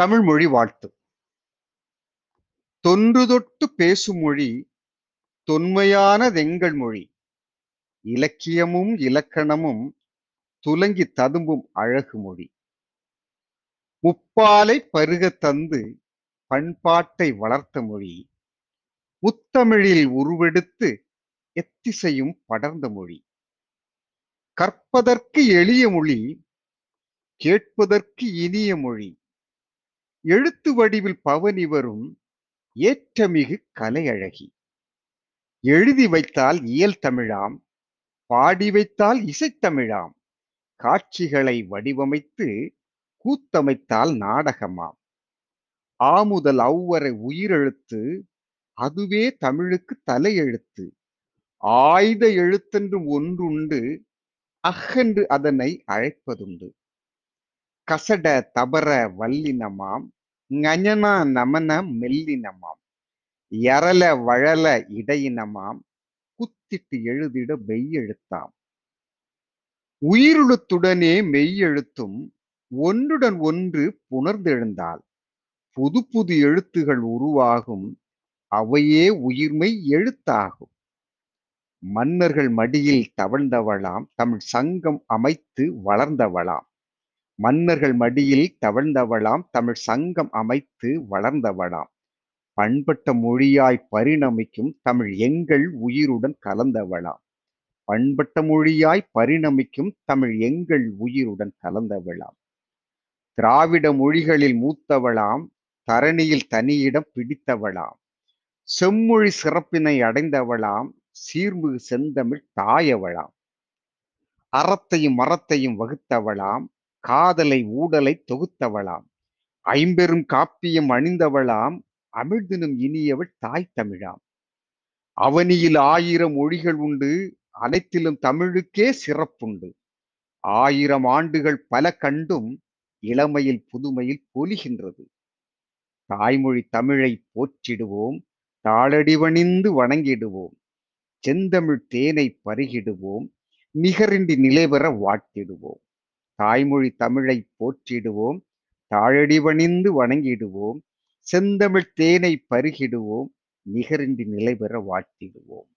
தமிழ் மொழி வாழ்த்து. தொன்று தொட்டு பேசும் மொழி தொன்மையானதெங்கள் மொழி. இலக்கியமும் இலக்கணமும் துலங்கி ததும்பும் அழகு மொழி. முப்பாலை பருக தந்து பண்பாட்டை வளர்த்த மொழி. முத்தமிழில் உருவெடுத்து எத்திசையும் படர்ந்த மொழி. கற்பதற்கு எளிய மொழி கேட்பதற்கு இனிய மொழி. எழுத்து வடிவில் பவனி வரும் ஏற்றமிகு கலையழகி. எழுதி வைத்தால் இயல் தமிழாம் பாடி வைத்தால் இசைத்தமிழாம் காட்சிகளை வடிவமைத்து கூத்தமைத்தால் நாடகமாம். ஆமுதல் அவ்வரை உயிரெழுத்து அதுவே தமிழுக்கு தலையெழுத்து. ஆயுத எழுத்தென்று ஒன்றுண்டு அஹென்று அதனை அழைப்பதுண்டு. கசட தபர வல்லினமாம் ஞஞன நமன மெல்லினமாம் எரல வழல இடையினமாம் குத்திட்டு எழுதிட மெய்யெழுத்தாம். உயிரெழுத்துடனே மெய்யெழுத்தும் ஒன்றுடன் ஒன்று புணர்ந்தெழுந்தால் புது புது எழுத்துகள் உருவாகும் அவையே உயிர்மை எழுத்தாகும். மன்னர்கள் மடியில் தவழ்ந்தவளாம் தமிழ் சங்கம் அமைத்து வளர்ந்தவளாம். மன்னர்கள் மடியில் தவழ்ந்தவளாம் தமிழ் சங்கம் அமைத்து வளர்ந்தவளாம். பண்பட்ட மொழியாய் பரிணமிக்கும் தமிழ் எங்கள் உயிருடன் கலந்தவளாம். பண்பட்ட மொழியாய் பரிணமிக்கும் தமிழ் எங்கள் உயிருடன் கலந்தவளாம். திராவிட மொழிகளில் மூத்தவளாம் தரணியில் தனியிடம் பிடித்தவளாம். செம்மொழி சிறப்பினை அடைந்தவளாம் சீர்மிகு செந்தமிழ் தாயவளாம். அறத்தையும் மரத்தையும் வகுத்தவளாம். காதலை ஊடலை தொகுத்தவளாம். ஐம்பெரும் காப்பியம் அணிந்தவளாம். அமிழ்தினும் இனியவள் தாய் தமிழாம். அவனியில் ஆயிரம் மொழிகள் உண்டு. அனைத்திலும் தமிழுக்கே சிறப்புண்டு. ஆயிரம் ஆண்டுகள் பல கண்டும் இளமையில் புதுமையில் பொலிகின்றது. தாய்மொழி தமிழை போற்றிடுவோம். தாளடிவணிந்து வணங்கிடுவோம். செந்தமிழ் தேனை பருகிடுவோம். நிகரின்றி நிலைபெற வாழ்த்திடுவோம். தாய்மொழி தமிழை போற்றிடுவோம். தாழடிவணிந்து வணங்கிடுவோம். செந்தமிழ் தேனை பருகிடுவோம். நிகரின்றி நிலைபெற வாழ்த்திடுவோம்.